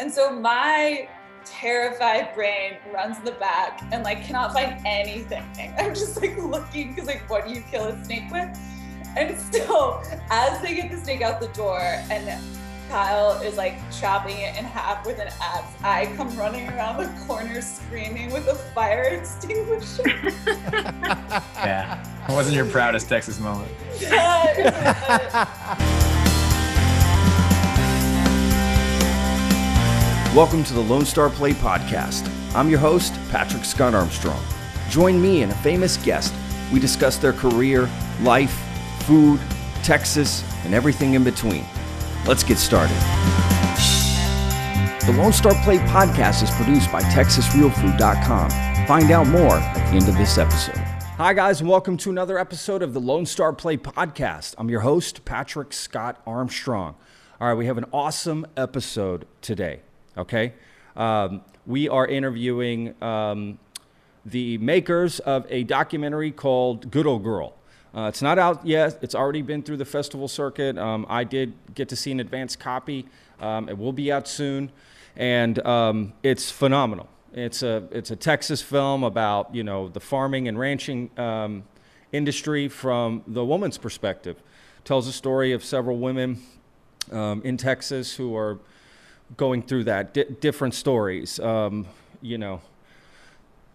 And so my terrified brain runs in the back and like cannot find anything. I'm just like looking because like what do you kill a snake with? And so as they get the snake out the door and Kyle is like chopping it in half with an axe, I come running around the corner screaming with a fire extinguisher. yeah. It wasn't your proudest Texas moment. Welcome to the Lone Star Plate Podcast. I'm your host, Patrick Scott Armstrong. Join me and a famous guest. We discuss their career, life, food, Texas, and everything in between. Let's get started. The Lone Star Plate Podcast is produced by TexasRealFood.com. Find out more at the end of this episode. Hi, guys, and welcome to another episode of the Lone Star Plate Podcast. I'm your host, Patrick Scott Armstrong. All right, we have an awesome episode today okay? Um, we are interviewing um, the makers of a documentary called Good Ol' Girl. Uh, it's not out yet. It's already been through the festival circuit. Um, I did get to see an advanced copy. Um, it will be out soon, and um, it's phenomenal. It's a it's a Texas film about you know the farming and ranching um, industry from the woman's perspective. Tells the story of several women in Texas who are going through that, different stories. Um, you know,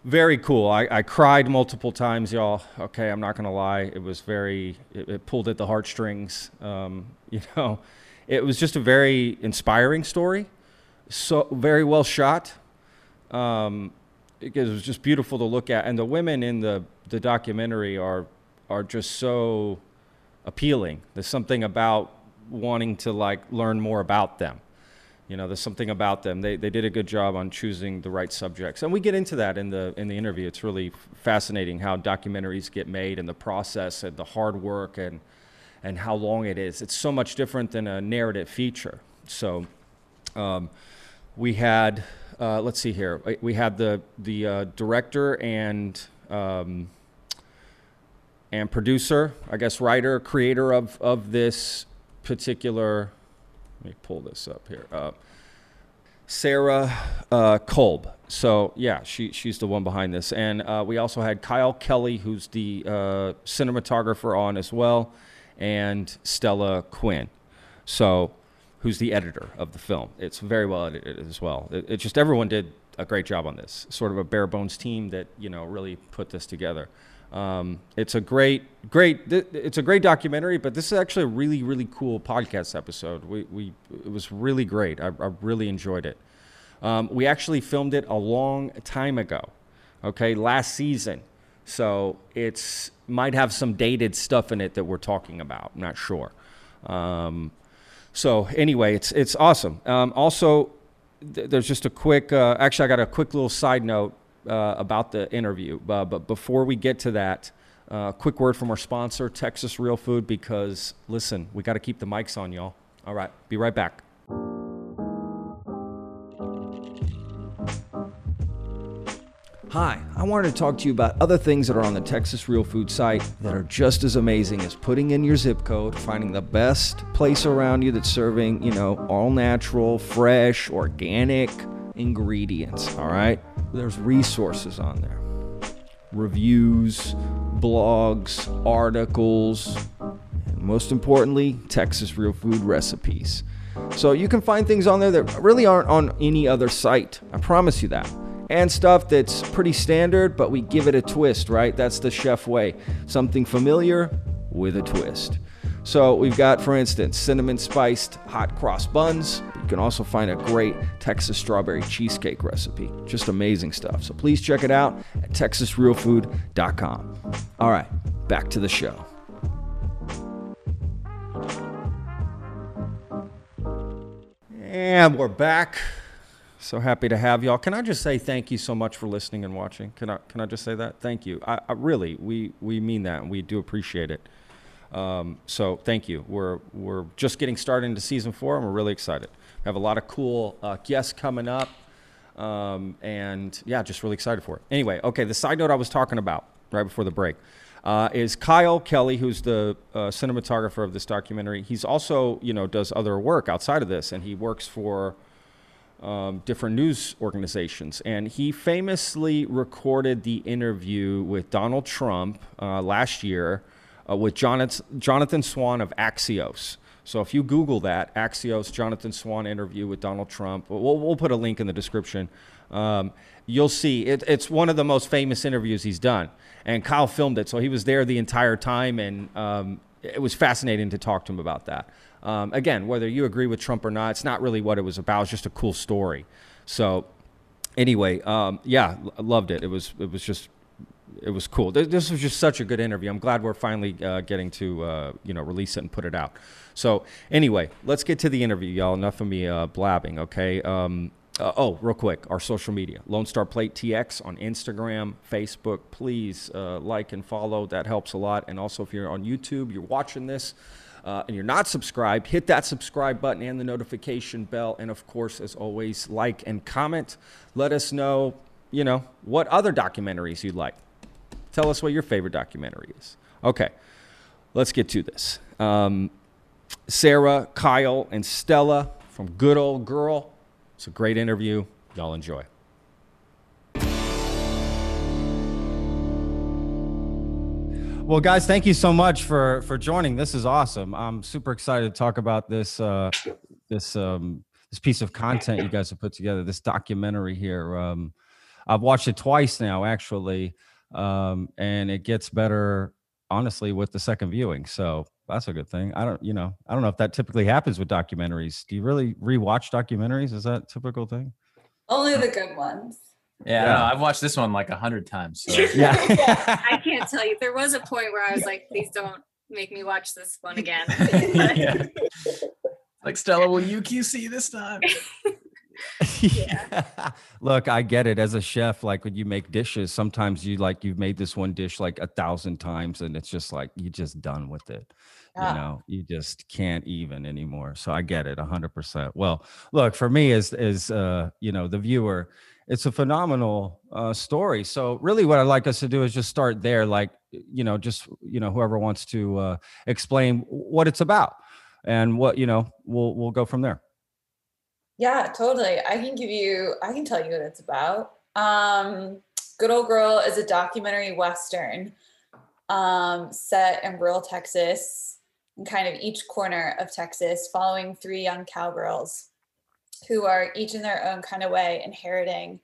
very cool. I, I cried multiple times, y'all. Okay, I'm not gonna lie. It was very. It, it pulled at the heartstrings. Um, you know, it was just a very inspiring story. So very well shot. Um, it, it was just beautiful to look at, and the women in the the documentary are are just so appealing. There's something about wanting to like learn more about them you know, there's something about them. They, they did a good job on choosing the right subjects. And we get into that in the, in the interview. It's really fascinating how documentaries get made and the process and the hard work and, and how long it is. It's so much different than a narrative feature. So um, we had, uh, let's see here, we had the, the uh, director and, um, and producer, I guess, writer, creator of, of this particular let me pull this up here. Uh, Sarah uh, Kolb. So yeah, she she's the one behind this, and uh, we also had Kyle Kelly, who's the uh, cinematographer on as well, and Stella Quinn. So who's the editor of the film? It's very well edited as well. It, it just everyone did a great job on this. Sort of a bare bones team that you know really put this together. Um, it's a great, great. it's a great documentary, but this is actually a really, really cool podcast episode. We, we it was really great. I, I really enjoyed it. Um, we actually filmed it a long time ago. Okay, last season. So it's might have some dated stuff in it that we're talking about. I'm not sure. Um, so anyway, it's it's awesome. Um, also, th- there's just a quick. Uh, actually, I got a quick little side note uh, about the interview. Uh, but before we get to that, uh, quick word from our sponsor, Texas Real Food, because listen, we got to keep the mics on, y'all. All right, be right back. Hi, I wanted to talk to you about other things that are on the Texas Real Food site that are just as amazing as putting in your zip code, finding the best place around you that's serving, you know, all natural, fresh, organic ingredients, all right? There's resources on there reviews, blogs, articles, and most importantly, Texas Real Food recipes. So you can find things on there that really aren't on any other site. I promise you that. And stuff that's pretty standard, but we give it a twist, right? That's the chef way. Something familiar with a twist. So we've got, for instance, cinnamon spiced hot cross buns. You can also find a great Texas strawberry cheesecake recipe. Just amazing stuff. So please check it out at texasrealfood.com. All right, back to the show. And we're back. So happy to have y'all. Can I just say thank you so much for listening and watching? Can I can I just say that? Thank you. I, I really we we mean that and we do appreciate it. Um, so thank you. We're we're just getting started into season four, and we're really excited. We have a lot of cool uh, guests coming up, um, and yeah, just really excited for it. Anyway, okay, the side note I was talking about right before the break uh, is Kyle Kelly, who's the uh, cinematographer of this documentary. He's also you know does other work outside of this, and he works for um, different news organizations. And he famously recorded the interview with Donald Trump uh, last year uh, with Jonathan, Swan of Axios. So if you Google that, Axios Jonathan Swan interview with Donald Trump, we'll, we'll put a link in the description. Um, you'll see it, it's one of the most famous interviews he's done. And Kyle filmed it, so he was there the entire time, and um, it was fascinating to talk to him about that. Um, again, whether you agree with Trump or not, it's not really what it was about. It's just a cool story. So anyway, um, yeah, loved it. It was it was just it was cool. This was just such a good interview. I'm glad we're finally uh, getting to uh, you know release it and put it out. So anyway, let's get to the interview, y'all. Enough of me uh, blabbing. Okay. Um, uh, oh, real quick, our social media, Lone Star Plate TX on Instagram, Facebook. Please uh, like and follow. That helps a lot. And also, if you're on YouTube, you're watching this uh, and you're not subscribed, hit that subscribe button and the notification bell. And of course, as always, like and comment. Let us know, you know, what other documentaries you'd like. Tell us what your favorite documentary is. Okay, let's get to this. Um, Sarah, Kyle, and Stella from Good Ol' Girl it's a great interview. Y'all enjoy. Well, guys, thank you so much for for joining. This is awesome. I'm super excited to talk about this uh, this um, this piece of content you guys have put together. This documentary here. Um, I've watched it twice now, actually, um, and it gets better, honestly, with the second viewing. So that's a good thing. I don't, you know, I don't know if that typically happens with documentaries. Do you really rewatch documentaries? Is that typical thing? Only the good ones. Yeah, yeah. I've watched this one like a hundred times. So. yeah, I can't tell you. There was a point where I was like, please don't make me watch this one again. yeah. Like Stella, will you QC this time? Yeah. Look, I get it. As a chef, like when you make dishes, sometimes you like you've made this one dish like a thousand times, and it's just like you're just done with it. Yeah. You know, you just can't even anymore. So I get it, hundred percent. Well, look for me as as uh, you know the viewer, it's a phenomenal uh, story. So really, what I'd like us to do is just start there. Like you know, just you know, whoever wants to uh, explain what it's about and what you know, we'll we'll go from there. Yeah, totally. I can give you, I can tell you what it's about. Um, Good Ol' Girl is a documentary Western um, set in rural Texas, in kind of each corner of Texas, following three young cowgirls who are each in their own kind of way inheriting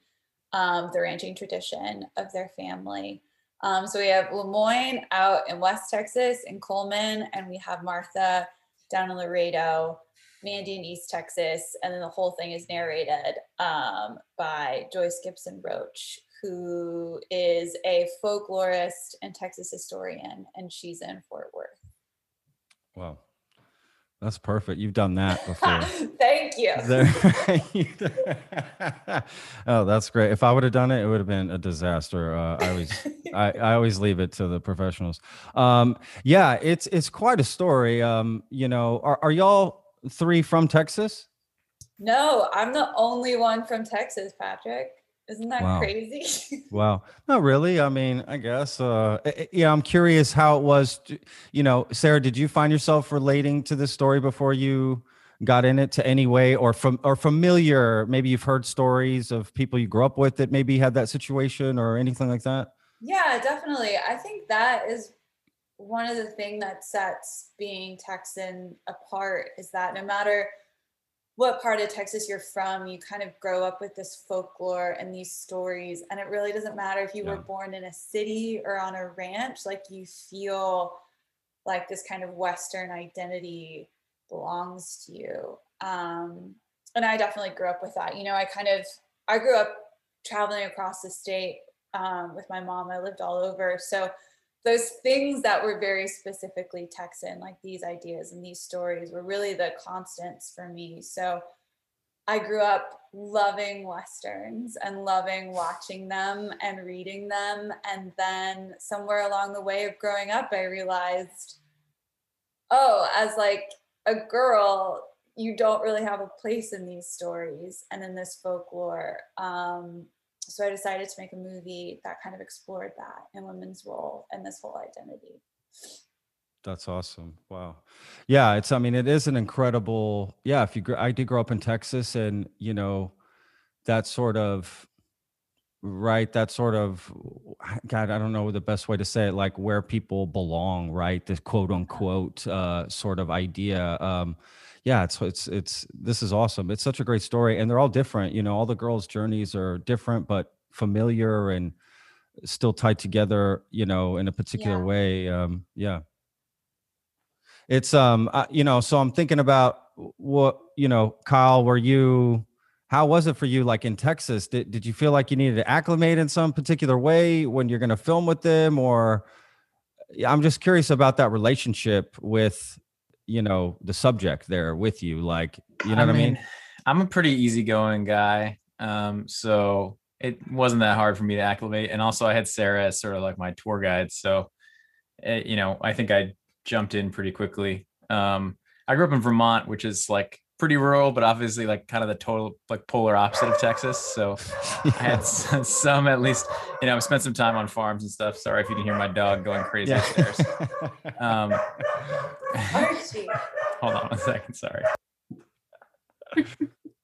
um, the ranching tradition of their family. Um, so we have Lemoyne out in West Texas in Coleman, and we have Martha down in Laredo. Mandy in East Texas, and then the whole thing is narrated um, by Joyce Gibson Roach, who is a folklorist and Texas historian, and she's in Fort Worth. Wow. That's perfect. You've done that before. Thank you. oh, that's great. If I would have done it, it would have been a disaster. Uh, I always, I, I, always leave it to the professionals. Um, yeah, it's it's quite a story. Um, you know, are, are y'all three from Texas? No, I'm the only one from Texas, Patrick. Isn't that wow. crazy? wow. Not really. I mean, I guess. Uh, eh, eh, yeah, I'm curious how it was. To, you know, Sarah, did you find yourself relating to this story before you got in it to any way, or from or familiar? Maybe you've heard stories of people you grew up with that maybe had that situation or anything like that. Yeah, definitely. I think that is one of the things that sets being Texan apart is that no matter what part of Texas you're from, you kind of grow up with this folklore and these stories. And it really doesn't matter if you yeah. were born in a city or on a ranch, like you feel like this kind of Western identity belongs to you. Um, and I definitely grew up with that. You know, I kind of, I grew up traveling across the state um, with my mom. I lived all over. So those things that were very specifically Texan, like these ideas and these stories, were really the constants for me. So I grew up loving Westerns and loving watching them and reading them. And then somewhere along the way of growing up, I realized, oh, as like a girl, you don't really have a place in these stories and in this folklore. Um, so I decided to make a movie that kind of explored that and women's role and this whole identity. That's awesome. Wow. Yeah, it's I mean it is an incredible yeah, if you I did grow up in Texas and you know that sort of right that sort of god i don't know the best way to say it like where people belong right this quote unquote uh sort of idea um yeah it's it's it's this is awesome. It's such a great story and they're all different you know all the girls journeys are different but familiar and still tied together you know in a particular Yeah. way um yeah. It's um uh, you know so i'm thinking about what you know kyle were you how was it for you like in texas? Did, did you feel like you needed to acclimate in some particular way when you're going to film with them or i'm just curious about that relationship with you know the subject there with you like you know what i mean I'm a pretty easygoing guy. Um, so it wasn't that hard for me to acclimate. And also I had Sarah as sort of like my tour guide. So, eh, you know, I think I jumped in pretty quickly. Um, I grew up in Vermont, which is like pretty rural, but obviously like kind of the total like polar opposite of Texas. So I had s- some, at least, you know, I spent some time on farms and stuff. Sorry if you can hear my dog going crazy upstairs. Um, Archie. hold on one second. Sorry.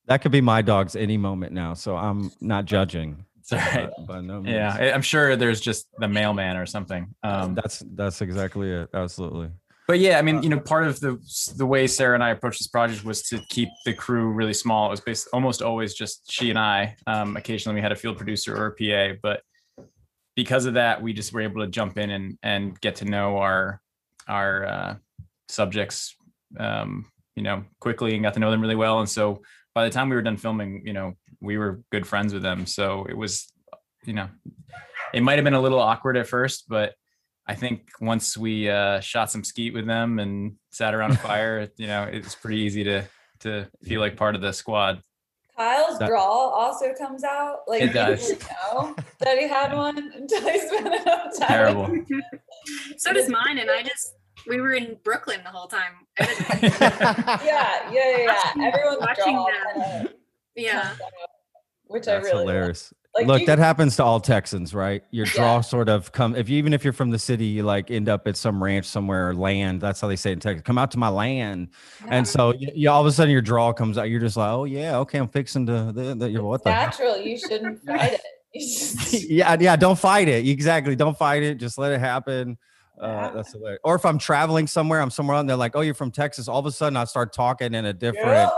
that could be my dogs any moment now so i'm not judging It's all right. uh, by no means. Yeah, I'm sure there's just the mailman or something. Um, that's that's exactly it absolutely but yeah, I mean, you know, part of the the way Sarah and I approached this project was to keep the crew really small. It was based almost always just she and I. Um, occasionally, we had a field producer or a PA, but because of that, we just were able to jump in and and get to know our our uh, subjects, um, you know, quickly and got to know them really well. And so by the time we were done filming, you know, we were good friends with them. So it was, you know, it might have been a little awkward at first, but I think once we uh, shot some skeet with them and sat around a fire, you know, it's pretty easy to to feel like part of the squad. Kyle's That- drawl also comes out. Like It you does. didn't know that he had one until he spent enough time. Terrible. So does mine, and I just we were in Brooklyn the whole time. Yeah, yeah, yeah, yeah. Watching- Everyone's watching drawl them. Yeah. comes out, which I That's really love. hilarious. Like Look, you- that happens to all Texans, right? Your Yeah. draw sort of come if you even if you're from the city, you like end up at some ranch somewhere or land. That's how they say it in Texas. Come out to my land, and so you, you all of a sudden your draw comes out. You're just like, oh yeah, okay, I'm fixing to the, the you're what the hell? natural. You shouldn't fight it. Yeah, yeah. Don't fight it. Exactly. Don't fight it. Just let it happen. Uh, that's hilarious. Or if I'm traveling somewhere, I'm somewhere and they're like, "Oh, you're from Texas." All of a sudden, I start talking in a different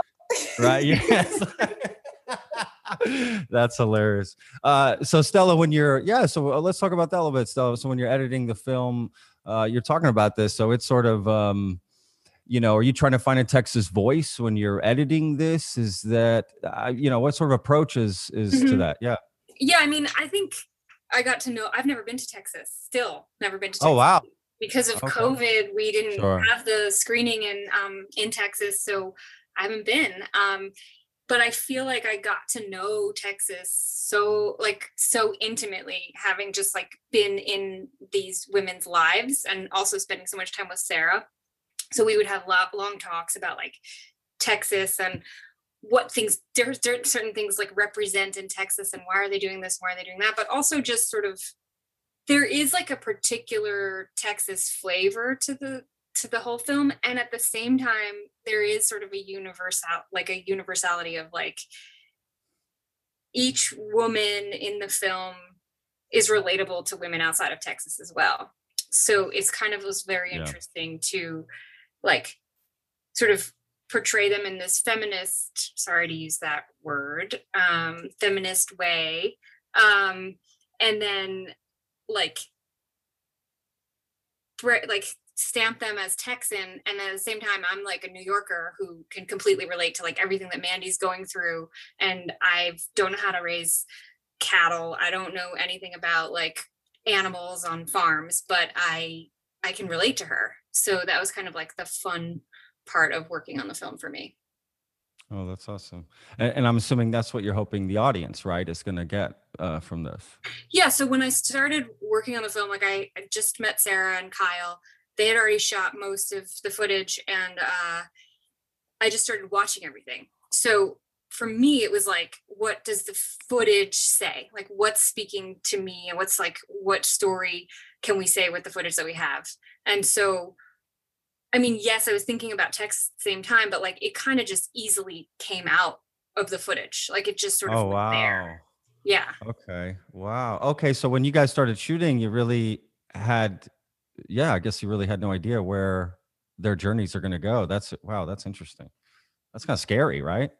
right? Yes. That's hilarious. Uh, so Stella, when you're yeah, so uh, let's talk about that a little bit, Stella. So when you're editing the film, uh, you're talking about this. So it's sort of um, you know, are you trying to find a Texas voice when you're editing this? Is that uh, you know what sort of approach is is to Mhm. that? Yeah. yeah, I mean, I think I got to know. I've never been to Texas. Still, never been to. Texas. Oh wow. Because of Okay. COVID, we didn't Sure. have the screening in um in Texas, so I haven't been. Um, but I feel like I got to know Texas so like so intimately, having just like been in these women's lives and also spending so much time with Sarah. So we would have lo- long talks about like Texas and what things there's cer- certain things like represent in Texas and why are they doing this, why are they doing that, but also just sort of there is like a particular Texas flavor to the to the whole film and at the same time there is sort of a universal like a universality of like each woman in the film is relatable to women outside of Texas as well. So it's kind of was very Yeah. interesting to like sort of portray them in this feminist sorry to use that word um feminist way. Um and then like like stamp them as Texan and at the same time I'm like a New Yorker who can completely relate to like everything that Mandy's going through and I don't know how to raise cattle. I don't know anything about like animals on farms but I I can relate to her. So that was kind of like the fun part of working on the film for me. Oh, that's awesome. And, and I'm assuming that's what you're hoping the audience, right, is going to get uh, from this. yeah so when i started working on the film like I, I just met sarah and kyle. They had already shot most of the footage and uh, i just started watching everything. So for me it was like what does the footage say? Like what's speaking to me? And what's like what story can we say with the footage that we have? And so i mean yes i was thinking about text same time but like it kind of just easily came out of the footage. Like it just sort of Oh went wow. there. Yeah. Okay. Wow. Okay. So when you guys started shooting, you really had, yeah, I guess you really had no idea where their journeys are going to go. That's wow. That's interesting. That's kind of scary, right?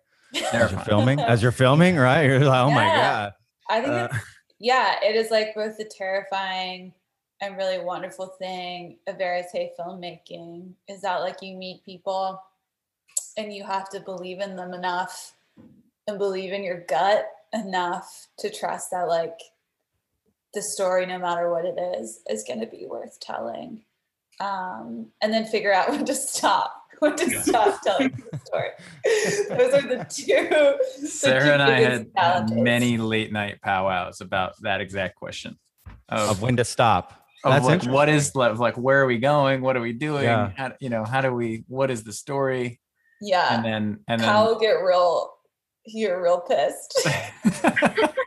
As you're filming, as you're filming, right? You're like, oh my god. I think Uh, it's, yeah, it is like both the terrifying and really wonderful thing of verite filmmaking is that like you meet people and you have to believe in them enough and believe in your gut enough to trust that like the story, no matter what it is, is going to be worth telling. Um, and then figure out when to stop, when to stop telling the story. Those are the two. the Sarah two and I had, had challenges. many late night powwows about that exact question. of Of, when to stop. Of That's like what is interesting. like, like where are we going? What are we doing? Yeah. How, you know, how do we what is the story? Yeah. And then and then Kyle will get real, you're real pissed.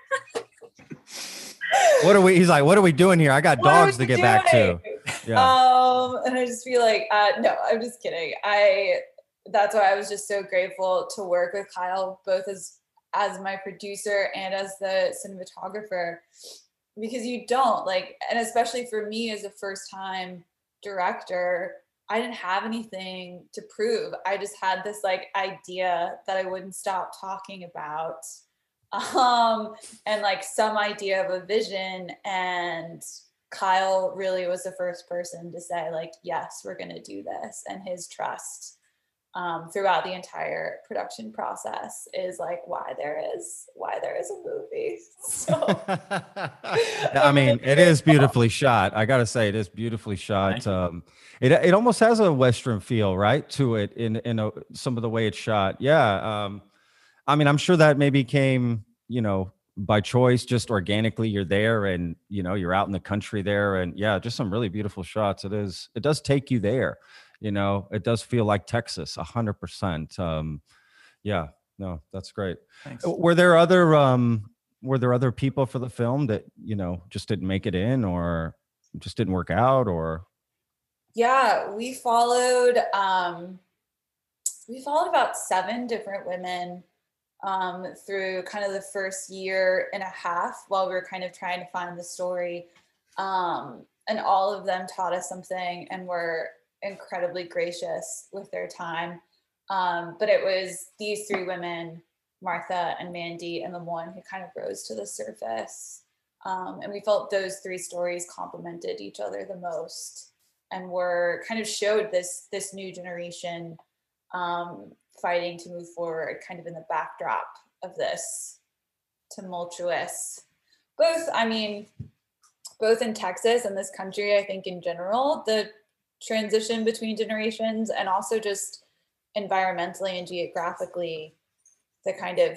What are we? He's like, what are we doing here? I got What dogs to we get back to. Yeah. Um, and I just feel like, uh, no, I'm just kidding. I, that's why I was just so grateful to work with Kyle, both as, as my producer and as the cinematographer, because you don't like, and especially for me as a first time director, I didn't have anything to prove. I just had this like idea that I wouldn't stop talking about. Um, and like some idea of a vision and Kyle really was the first person to say like yes we're going to do this and his trust um, throughout the entire production process is like why there is why there is a movie so I mean, it is beautifully shot. I gotta say, it is beautifully shot. Um, it it almost has a western feel, right, to it in in a, some of the way it's shot. Yeah. Um, I mean, I'm sure that maybe came, you know, by choice, just organically. You're there, and you know, you're out in the country there, and yeah, just some really beautiful shots. It is. It does take you there. You know, it does feel like Texas, a hundred percent. Um, yeah. No, that's great. Thanks. Were there other um were there other people for the film that, you know, just didn't make it in or just didn't work out or yeah we followed um we followed about seven different women um through kind of the first year and a half while we were kind of trying to find the story um and all of them taught us something and were incredibly gracious with their time. Um but it was these three women martha and mandy and the one who kind of rose to the surface. Um, and we felt those three stories complemented each other the most and were kind of showed this this new generation um, fighting to move forward kind of in the backdrop of this tumultuous both i mean both in texas and this country i think in general the transition between generations and also just environmentally and geographically the kind of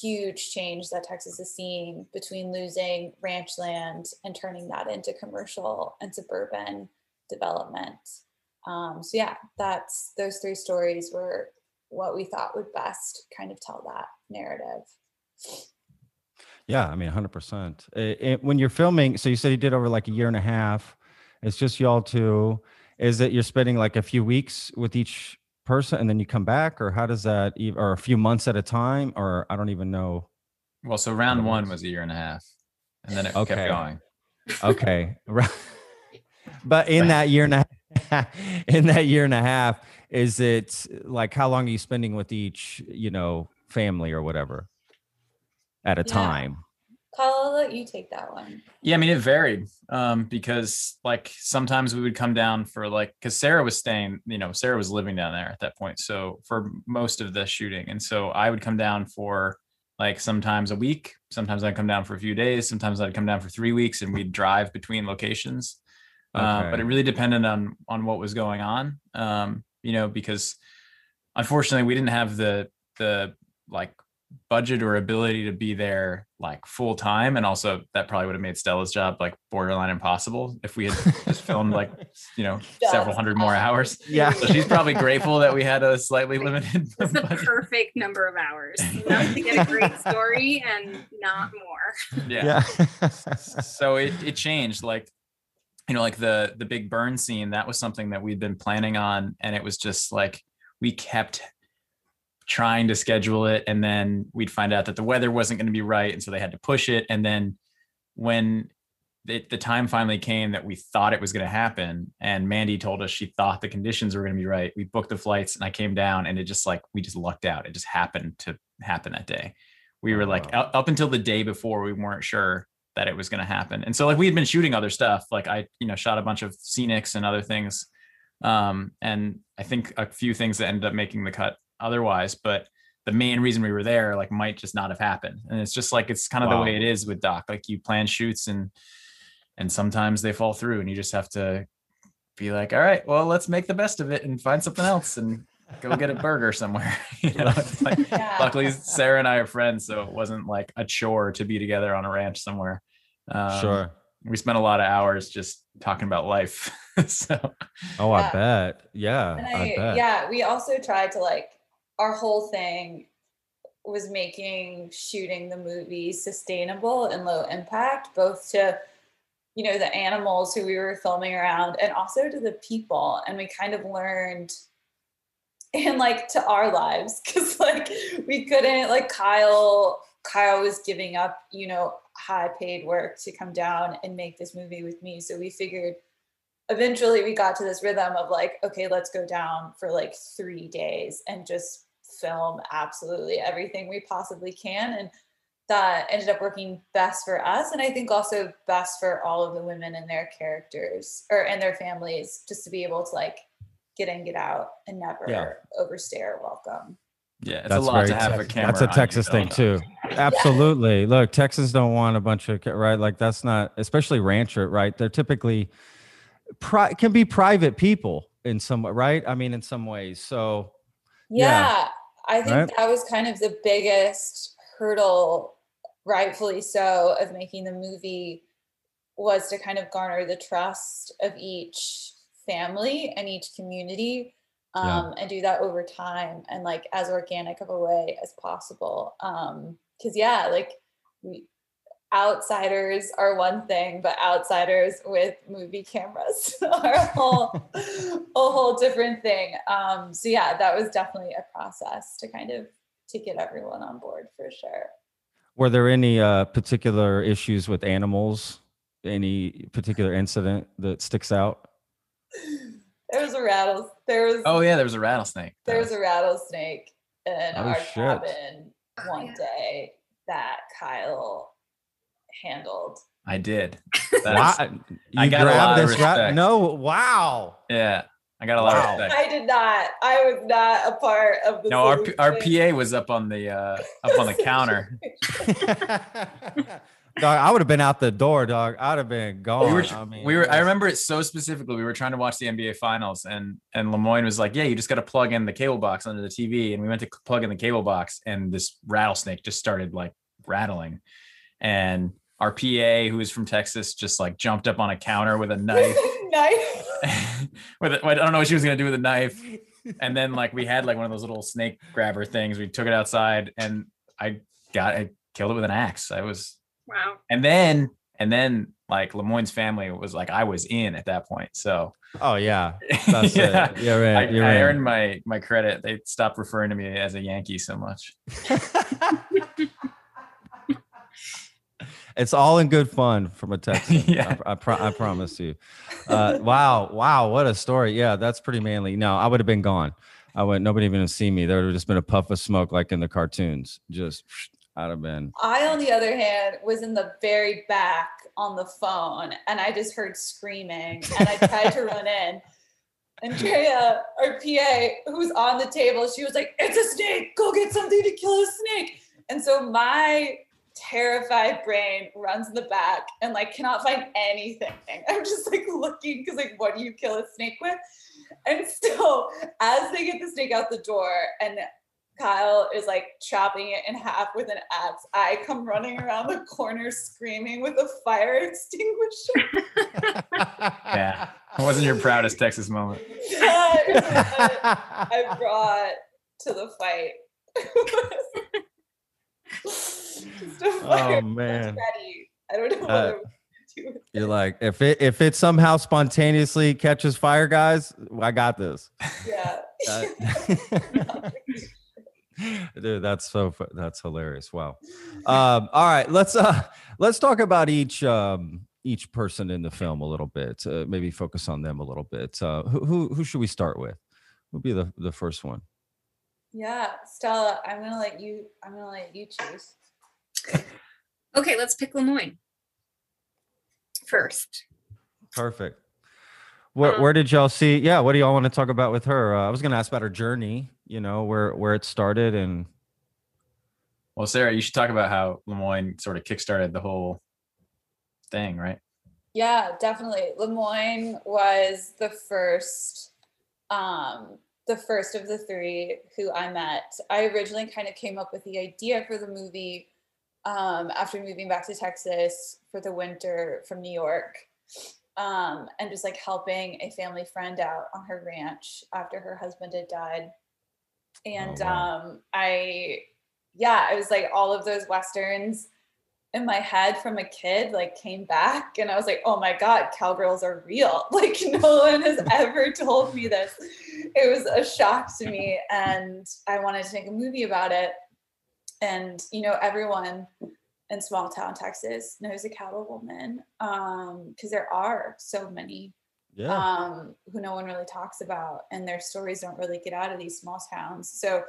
huge change that texas is seeing between losing ranch land and turning that into commercial and suburban development. Um, so yeah, that's those three stories were what we thought would best kind of tell that narrative. yeah, I mean 100%. It, it- when you're filming, so you said you did over like a year and a half. It's just y'all two. Is that you're spending like a few weeks with each person and then you come back or how does that ev- or a few months at a time or I don't even know. Well, so round one was a year and a half. And then it Okay. kept going. Okay. right. But in that year and a half, in that year and a half, is it like how long are you spending with each, you know, family or whatever at a Yeah. time? Kyle, I'll let you take that one. Yeah, I mean it varied um, because like sometimes we would come down for like because Sarah was staying, you know, Sarah was living down there at that point. So for most of the shooting, and so I would come down for like sometimes a week, sometimes I'd come down for a few days, sometimes I'd come down for three weeks, and we'd drive between locations. Uh, but it really depended on on what was going on, um, you know, because unfortunately we didn't have the the like budget or ability to be there like full time and also that probably would have made stella's job like borderline impossible if we had just filmed like you know several hundred more hours Yeah. so she's probably grateful that we had a slightly limited It's the budget. perfect number of hours. Enough to get a great story and not more. yeah, Yeah. so it, it changed like you know like the the big burn scene that was something that we'd been planning on and it was just like we kept trying to schedule it and then we'd find out that the weather wasn't going to be right and so they had to push it and then when the, the time finally came that we thought it was going to happen and mandy told us she thought the conditions were going to be right we booked the flights and i came down and it just like we just lucked out. It just happened to happen that day. We were like Wow. up, up until the day before we weren't sure that it was going to happen. And so like we had been shooting other stuff like i you know shot a bunch of scenics and other things um and i think a few things that ended up making the cut otherwise but the main reason we were there like might just not have happened and it's just like it's kind of the way it is with doc like you plan shoots and and sometimes they fall through and you just have to be like all right well let's make the best of it and find something else and go get a burger somewhere you know it's like Yeah. luckily sarah and i are friends so it wasn't like a chore to be together on a ranch somewhere um, sure. we spent a lot of hours just talking about life so Oh, I Yeah. bet. Yeah, And I, I, bet. yeah, we also tried to like our whole thing was making shooting the movie sustainable and low impact, both to you know the animals who we were filming around and also to the people. And we kind of learned and like to our lives because like we couldn't like Kyle Kyle was giving up, you know, high paid work to come down and make this movie with me. So we figured eventually we got to this rhythm of like, okay, let's go down for like three days and just film absolutely everything we possibly can. And that ended up working best for us. And I think also best for all of the women and their characters or and their families, just to be able to like get in, get out and never Yeah. overstay our welcome. yeah it's That's a lot to very have a Tex- camera That's a Texas thing too. Absolutely. Look, Texans don't want a bunch of right. Like that's not, especially rancher. Right? They're typically pri- can be private people in some way, right? I mean, in some ways. So Yeah, Yeah. I think Right? that was kind of the biggest hurdle, rightfully so, of making the movie was to kind of garner the trust of each family and each community Yeah. um, and do that over time and like as organic of a way as possible. Um, because yeah, like we outsiders are one thing, but outsiders with movie cameras are a whole a whole different thing. Um, so yeah, that was definitely a process to kind of to get everyone on board for sure. were there any uh, particular issues with animals? Any particular incident that sticks out? There was a rattle. There was oh yeah there was a rattlesnake there was a rattlesnake in Oh, our shit. cabin Oh, one yeah. day that Kyle handled. i did That's- Why- I you got a lot grabbed of this rat- respect. No, wow. yeah i got a lot Wow. of respect I did not. I was not a part of the. no our, our pa was up on the uh up on the counter dog, I would have been out the door, dog. I'd have been gone. we were, I mean, we were i remember it so specifically we were trying to watch the nba finals and and lemoyne was like yeah you just got to plug in the cable box under the tv and we went to plug in the cable box and this rattlesnake just started like rattling and our pa who was from texas just like jumped up on a counter with a knife Knife. with a, I don't know what she was gonna do with a knife. And then like we had like one of those little snake grabber things. We took it outside and I got I killed it with an axe. I was Wow. and then and then like Lemoyne's family was like I was in at that point. So Oh yeah, that's yeah, it. You're in. I, you're I in. earned my my credit. They stopped referring to me as a Yankee so much. It's all in good fun from a Texan. Yeah. I, I, pro- I promise you. Uh, wow, wow, what a story. Yeah, that's pretty manly. No, I would have been gone. I would nobody even have seen me. There would have just been a puff of smoke like in the cartoons. Just I'd have been. I, on the other hand, was in the very back on the phone and I just heard screaming and I tried to run in. Andrea, our PA, who's on the table, she was like, It's a snake, go get something to kill a snake. And so my terrified brain runs in the back and like cannot find anything. I'm just like looking because like what do you kill a snake with? And so as they get the snake out the door and Kyle is like chopping it in half with an axe. I come running around the corner screaming with a fire extinguisher. Yeah. It wasn't your proudest Texas moment. That is what I brought to the fight. Just a fire Oh man. I don't know what Uh, I'm gonna do. with You're like, if it if it somehow spontaneously catches fire, guys, I got this. Yeah. Uh, Dude, that's so fu- that's hilarious. Wow. Um, all right, let's uh let's talk about each um each person in the film a little bit. Uh, maybe focus on them a little bit. Uh, who who who should we start with? Who'll be the the first one? Yeah, Stella, I'm gonna let you. I'm gonna let you choose. Okay, let's pick Lemoyne first. Perfect. Where Um, where did y'all see? Yeah, what do y'all want to talk about with her? Uh, I was gonna ask about her journey. You know where where it started and Well, Sarah, you should talk about how Lemoyne sort of kickstarted the whole thing, right? Yeah, definitely. Lemoyne was the first, um, the first of the three who I met. I originally kind of came up with the idea for the movie um, after moving back to Texas for the winter from New York, um, and just like helping a family friend out on her ranch after her husband had died. And Oh, wow. um, I, yeah, it was like all of those westerns in my head from a kid like came back and I was like, oh my God, cowgirls are real. Like no one has ever told me this. It was a shock to me. And I wanted to make a movie about it. And you know, everyone in small town Texas knows a cattle woman. Um, because there are so many yeah. um, who no one really talks about, and their stories don't really get out of these small towns. So,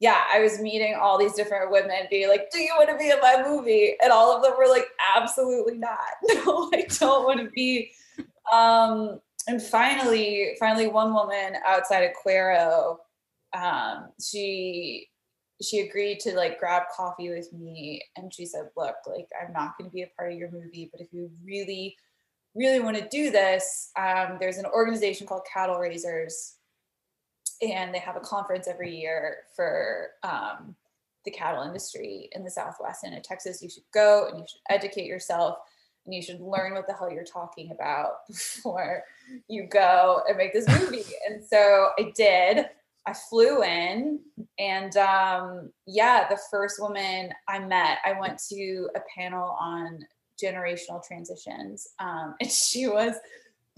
yeah, I was meeting all these different women, being like, "Do you want to be in my movie?" And all of them were like, "Absolutely not. No, I don't want to be." Um, and finally, finally, one woman outside of Cuero, um, she she agreed to like grab coffee with me, and she said, "Look, like I'm not going to be a part of your movie, but if you really really want to do this, um, there's an organization called Cattle Raisers, and they have a conference every year for um, the cattle industry in the Southwest and in Texas. You should go and you should educate yourself and you should learn what the hell you're talking about before you go and make this movie. and so I did. I flew in, and um, yeah, the first woman I met, I went to a panel on generational transitions. Um, and she was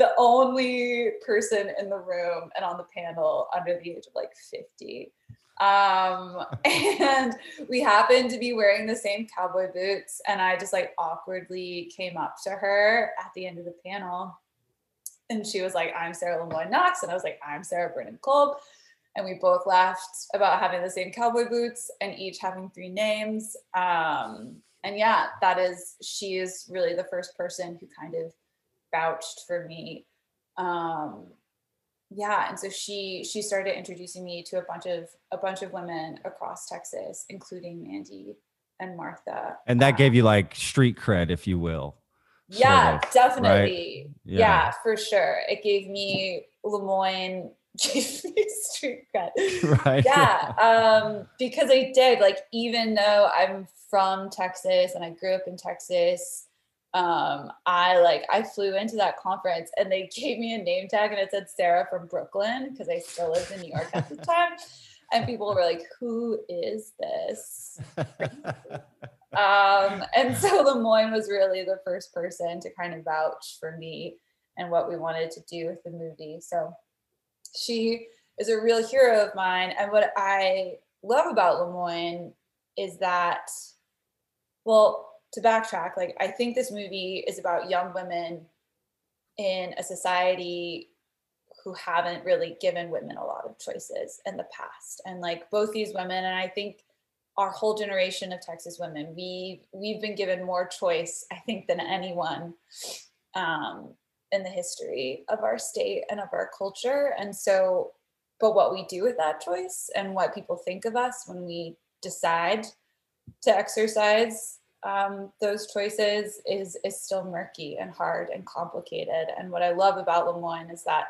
the only person in the room and on the panel under the age of like 50. Um, and we happened to be wearing the same cowboy boots. And I just like awkwardly came up to her at the end of the panel. And she was like, I'm Sarah Lemoyne Knox. And I was like, I'm Sarah Brennan Kolb. And we both laughed about having the same cowboy boots and each having three names. Um, and yeah, that is she is really the first person who kind of vouched for me. Um, yeah, and so she she started introducing me to a bunch of a bunch of women across Texas, including Mandy and Martha. and that gave Um, you like street cred, if you will. sort yeah, of, right? definitely. Yeah. Yeah. for sure. It gave me Lemoyne, gave me street cred. right. yeah um because i did like even though i'm from texas and i grew up in texas um i like i flew into that conference and they gave me a name tag and it said sarah from brooklyn because i still lived in new york at the time. And people were like who is this? Um and so lemoyne was really the first person to kind of vouch for me and what we wanted to do with the movie. So she is a real hero of mine. And what I love about Lemoyne is that, well, to backtrack, like I think this movie is about young women in a society who haven't really given women a lot of choices in the past. And like both these women, and I think our whole generation of Texas women, we we've been given more choice, I think, than anyone. Um, in the history of our state and of our culture. And so, but what we do with that choice and what people think of us when we decide to exercise um, those choices is is still murky and hard and complicated. And what I love about Lemoyne is that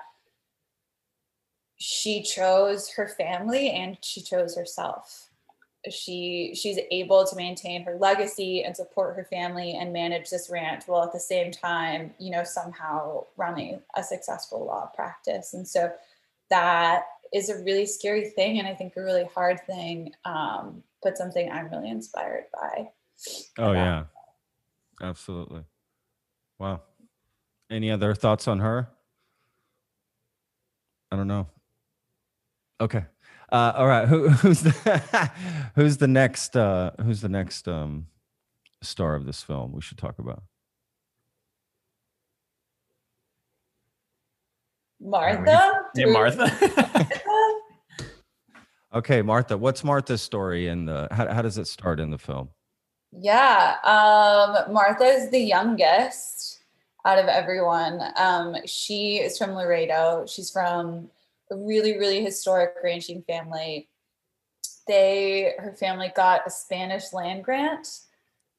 she chose her family and she chose herself. She she's able to maintain her legacy and support her family and manage this ranch while at the same time you know somehow running a successful law practice. And so that is a really scary thing and i think a really hard thing um, but something i'm really inspired by Oh yeah. Absolutely. Wow. Any other thoughts on her? I don't know. Okay. Uh, all right, who, who's the who's the next uh, who's the next um, star of this film we should talk about? Martha. Hey, Do we- Martha. Okay, Martha. What's Martha's story in the? How, how does it start in the film? Yeah, um, Martha is the youngest out of everyone. Um, she is from Laredo. She's from a really, really historic ranching family. They, her family got a Spanish land grant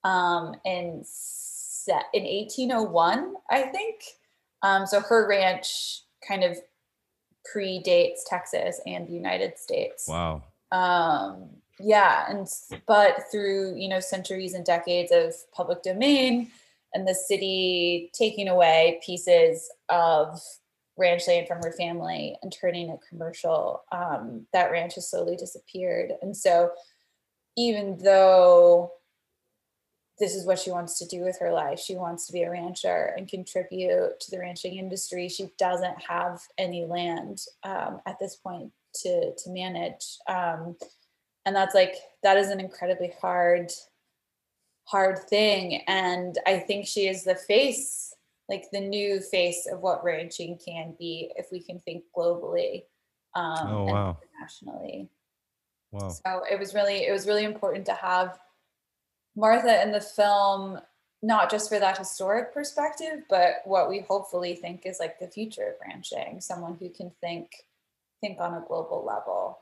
um, in in 1801, I think. Um, so her ranch kind of predates Texas and the United States Wow. um yeah and but through you know centuries and decades of public domain and the city taking away pieces of ranch land from her family and turning it commercial um, that ranch has slowly disappeared. And so even though this is what she wants to do with her life she wants to be a rancher and contribute to the ranching industry she doesn't have any land um, at this point to to manage um, and that's like that is an incredibly hard hard thing and i think she is the face like the new face of what ranching can be if we can think globally um Oh, and wow. internationally Wow. so it was really it was really important to have martha in the film not just for that historic perspective but what we hopefully think is like the future of ranching someone who can think think on a global level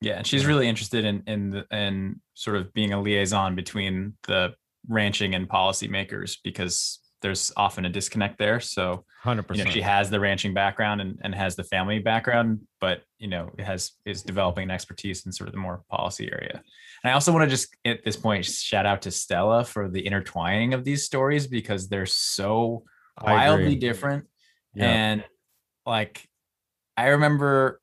Yeah, and she's really interested in in in sort of being a liaison between the ranching and policymakers because there's often a disconnect there. So Hundred you know percent. she has the ranching background and, and has the family background, but you know it has is developing an expertise in sort of the more policy area. And I also want to just at this point shout out to Stella for the intertwining of these stories because they're so wildly different Yeah. and like I remember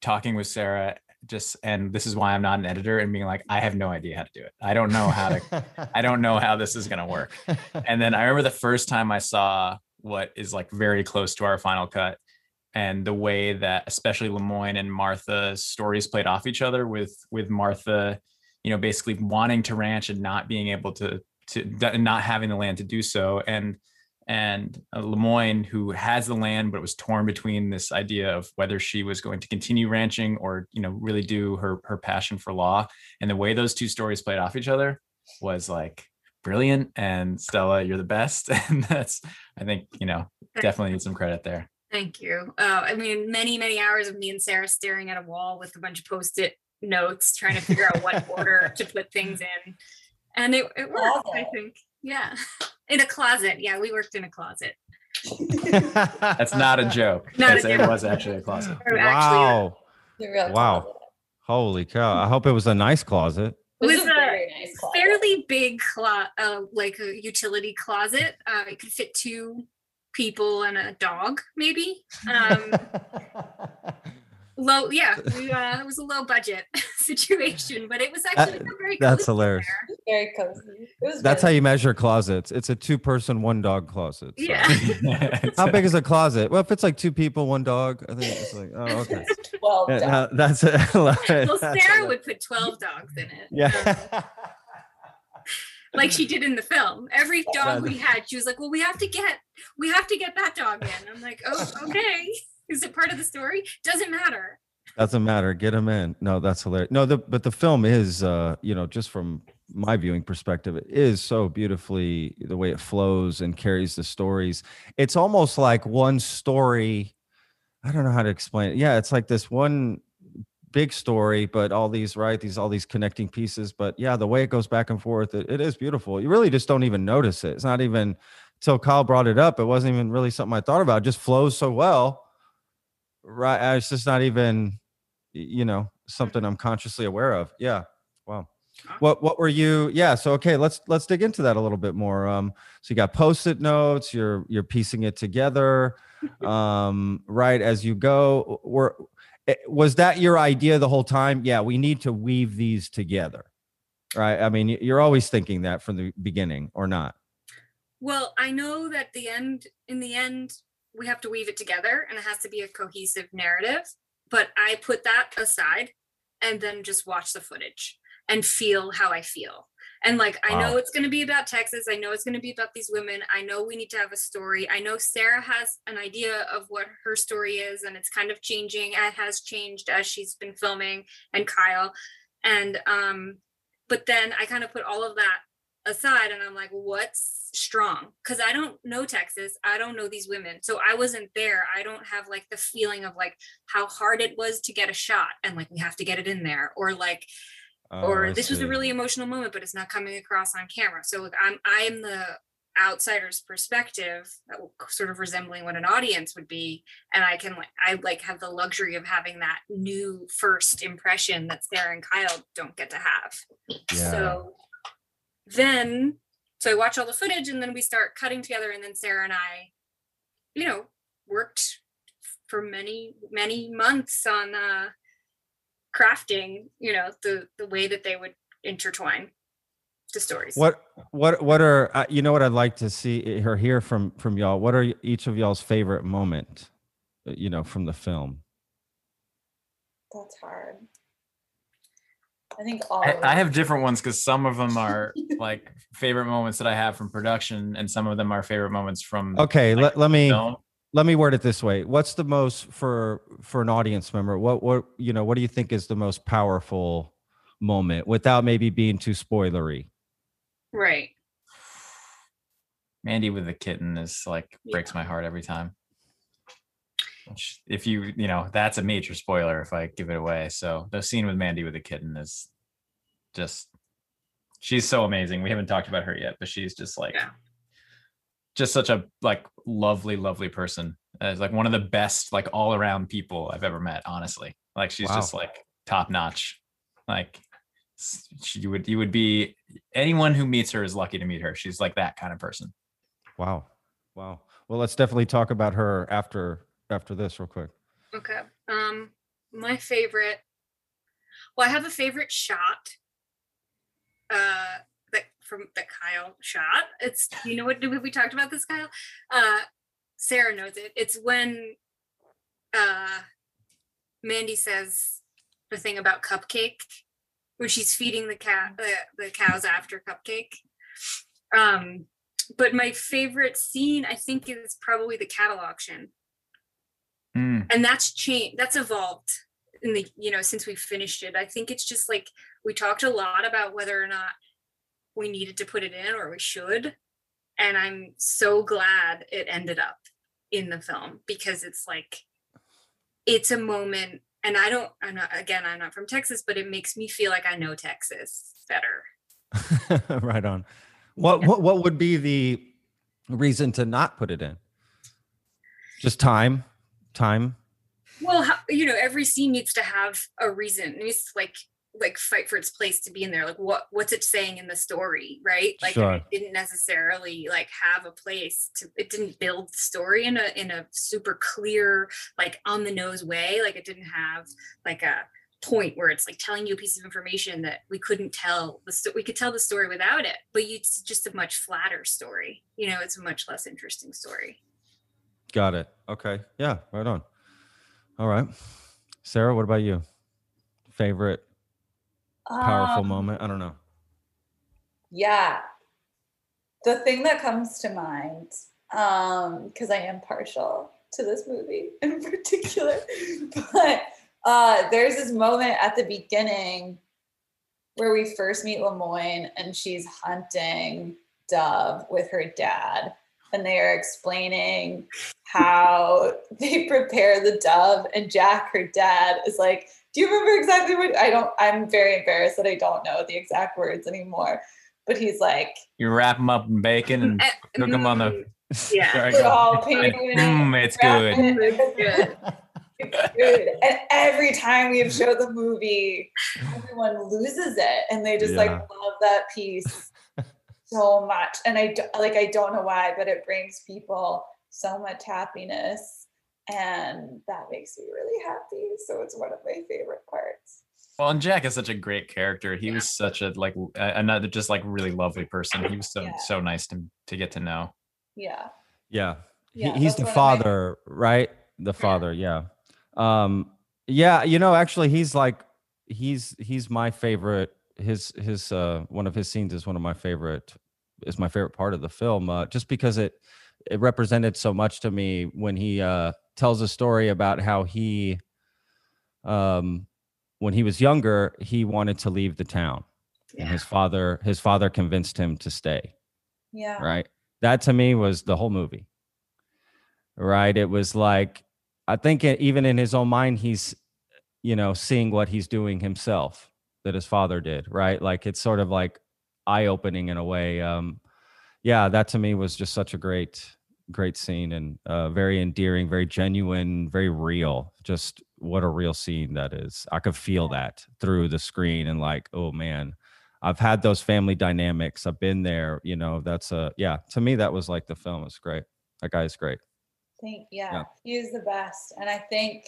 talking with Sarah just and this is why I'm not an editor and being like I have no idea how to do it. I don't know how to I don't know how this is going to work. And then I remember the first time I saw what is like very close to our final cut and the way that especially Lemoyne and Martha's stories played off each other with with Martha, you know, basically wanting to ranch and not being able to to not having the land to do so and and uh, Lemoyne, who has the land, but was torn between this idea of whether she was going to continue ranching or, you know, really do her her passion for law. And the way those two stories played off each other was like brilliant. And Stella, you're the best. And that's, I think, you know, definitely need some credit there. Thank you. Uh, I mean, many, many hours of me and Sarah staring at a wall with a bunch of post-it notes, trying to figure out what order to put things in. And it, it worked, I think. Yeah. In a closet. Yeah, we worked in a closet. That's not a joke. Not a That's- It was actually a closet. Or actually, wow. the real Wow. closet. Holy cow. I hope it was a nice closet. It was With a a very nice fairly big clo- uh, like a utility closet. Uh, it could fit two people and a dog, maybe. Um, low, yeah, we, uh, it was a low budget situation, but it was actually That- very That's hilarious. there. very cozy. It was That's how you measure closets. It's a two person, one dog closet. so. Yeah. How big is a closet? Well, if it's like two people, one dog, I think it's like, oh, okay. well Yeah, done. no, that's it. Well, Sarah hilarious. would put 12 dogs in it. um, Yeah. like she did in the film. Every dog we had, she was like, "Well, we have to get, we have to get that dog in." I'm like, "Oh, okay. Is it part of the story? Doesn't matter." Doesn't matter. Get them in. No, that's hilarious. No, the but the film is, uh, you know, just from my viewing perspective, it is so beautifully the way it flows and carries the stories. It's almost like one story. I don't know how to explain it. Yeah, it's like this one big story, but all these right, these all these connecting pieces. But yeah, the way it goes back and forth, it, it is beautiful. You really just don't even notice it. It's not even until Kyle brought it up. It wasn't even really something I thought about. It just flows so well. Right. It's just not even, you know, something I'm consciously aware of. Yeah. Wow. What what were you? Yeah. So okay, let's let's dig into that a little bit more. Um, so you got post-it notes, you're you're piecing it together, um, right as you go. Were eh, was that your idea the whole time? Yeah, we need to weave these together. Right. I mean, you're always thinking that from the beginning, or not? Well, I know that the end, in the end, we have to weave it together, and it has to be a cohesive narrative. but I put that aside and then just watch the footage and feel how I feel. And like, I know it's going to be about Texas. I know it's going to be about these women. I know we need to have a story. I know Sarah has an idea of what her story is, and it's kind of changing. It has changed as she's been filming, and Kyle. And, um, but then I kind of put all of that aside and I'm like, what's strong? Because I don't know Texas. I don't know these women. So I wasn't there. I don't have like the feeling of like how hard it was to get a shot and like we have to get it in there or like Oh, or this was a really emotional moment but it's not coming across on camera so like i'm i am the outsider's perspective sort of resembling what an audience would be and i can like i like have the luxury of having that new first impression that sarah and kyle don't get to have Yeah. so then so i watch all the footage and then we start cutting together and then sarah and i you know worked for many many months on uh crafting you know the the way that they would intertwine the stories What what what are uh, you know what I'd like to see or hear from from y'all? What are each of y'all's favorite moment? uh, You know, from the film. That's hard. I think all. I, I have different ones because some of them are like favorite moments that I have from production, and some of them are favorite moments from Okay, like, let, let me film. let me word it this way. What's the most for for an audience member? What what you know? What do you think is the most powerful moment without maybe being too spoilery? right Mandy with the kitten is like breaks my heart every time. Which, If you, you know, that's a major spoiler if I give it away. So the scene with Mandy with the kitten is just, she's so amazing. We haven't talked about her yet, but she's just like, Yeah. just such a like lovely, lovely person. As like one of the best, like all around people I've ever met. Honestly, like she's Wow. just like top notch. Like s- she would, you would be anyone who meets her is lucky to meet her. She's like that kind of person. Wow, wow. Well, let's definitely talk about her after after this, real quick. okay um my favorite well i have a favorite shot uh that from that kyle shot it's you know what we talked about this kyle uh sarah knows it it's when uh mandy says the thing about cupcake when she's feeding the cat the, the cows after cupcake um but my favorite scene i think is probably the cattle auction. And that's changed that's evolved in the you know since we finished it i think it's just like we talked a lot about whether or not we needed to put it in or we should and i'm so glad it ended up in the film because it's like it's a moment and i don't i'm not again i'm not from texas but it makes me feel like i know texas better right on. What what what would be the reason to not put it in? Just time, time. Well how, you know every scene needs to have a reason it needs to like like fight for its place to be in there like what what's it saying in the story right like Sure. it didn't necessarily like have a place to it didn't build the story in a in a super clear like on the nose way like it didn't have like a point where it's like telling you a piece of information that we couldn't tell the we could tell the story without it but you, it's just a much flatter story you know it's a much less interesting story Got it. Okay. Yeah, right on. All right. Sarah, what about you? Favorite powerful Um, moment? I don't know. Yeah. The thing that comes to mind, um, because I am partial to this movie in particular, but uh, there's this moment at the beginning where we first meet Lemoyne and she's hunting Dove with her dad. And they are explaining how they prepare the dove. And Jack, her dad, is like, Do you remember exactly what I don't? I'm very embarrassed that I don't know the exact words anymore. But he's like, You wrap them up in bacon and Eh, cook them on the. mm, yeah Sorry, put all on. paint mm, it's good. it, It's good. It's good. And every time we have showed the movie, everyone loses it, and they just like love that piece so much. And I do- like I don't know why, but it brings people so much happiness, and that makes me really happy. So it's one of my favorite parts. Well, and Jack is such a great character. He was such a like another just like really lovely person. He was so Yeah. so nice to to get to know. Yeah. Yeah. He- Yeah, he's the one of my- father, right? The father, yeah. Um Yeah, you know, actually, he's like he's he's my favorite. His his uh one of his scenes is one of my favorite is my favorite part of the film, uh, just because it it represented so much to me when he uh tells a story about how he um when he was younger he wanted to leave the town. And his father his father convinced him to stay Yeah. right? That to me was the whole movie right? It was like i think it, even in his own mind he's you know seeing what he's doing himself that his father did right? Like it's sort of like eye-opening in a way um yeah that to me was just such a great great scene and uh very endearing very genuine very real just what a real scene that is. I could feel that through the screen and like oh man i've had those family dynamics i've been there you know that's a yeah to me that was like the film is great. That guy is great. Think yeah, Yeah. he is the best and i think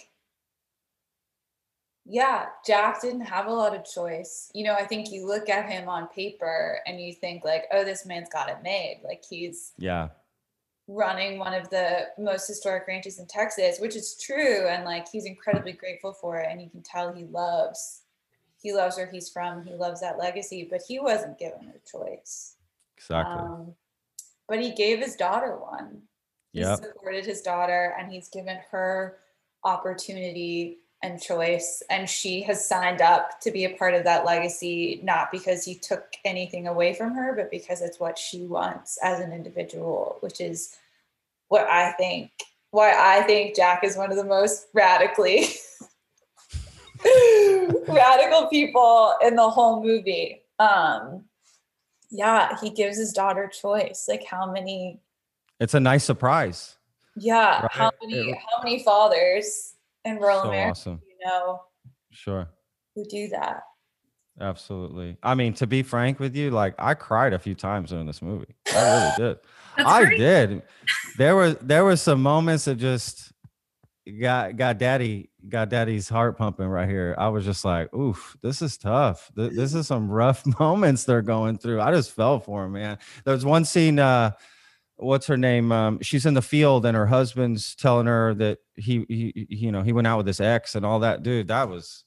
yeah jack didn't have a lot of choice. You know i think you look at him on paper and you think like oh this man's got it made. Like he's yeah. running one of the most historic ranches in texas which is true and like he's incredibly grateful for it and you can tell he loves he loves where he's from he loves that legacy but he wasn't given a choice. Exactly. Um, but he gave his daughter one. He Yep. supported his daughter and he's given her opportunity and choice and she has signed up to be a part of that legacy not because he took anything away from her but because it's what she wants as an individual which is what i think why i think jack is one of the most radically radical people in the whole movie. Um yeah he gives his daughter choice like how many it's a nice surprise. Yeah, how many It- how many fathers in rural so America awesome you know sure who do that? absolutely i mean to be frank with you like i cried a few times during this movie i really did I great. did. There were there were some moments that just got got daddy got daddy's heart pumping right here. I was just like, oof, this is tough. Th- This is some rough moments they're going through. I just fell for him, man. There was one scene. Uh, what's her name? Um, she's in the field and her husband's telling her that he, he you know he went out with his ex and all that. Dude, that was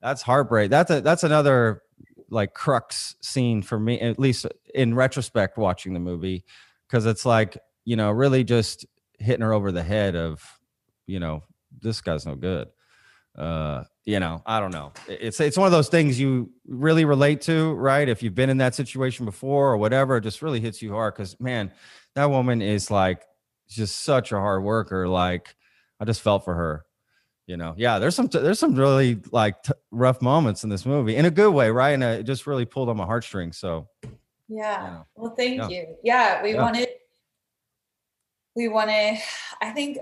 that's heartbreak. That's a that's another like crux scene for me, at least in retrospect, watching the movie because it's like you know really just hitting her over the head of you know this guy's no good uh you know i don't know it's it's one of those things you really relate to right if you've been in that situation before or whatever it just really hits you hard because man that woman is like just such a hard worker like i just felt for her you know yeah there's some there's some really like t- rough moments in this movie in a good way right and uh, it just really pulled on my heartstrings so Yeah. Yeah. Well, thank Yeah. you. Yeah, we Yeah. wanted we wanted I think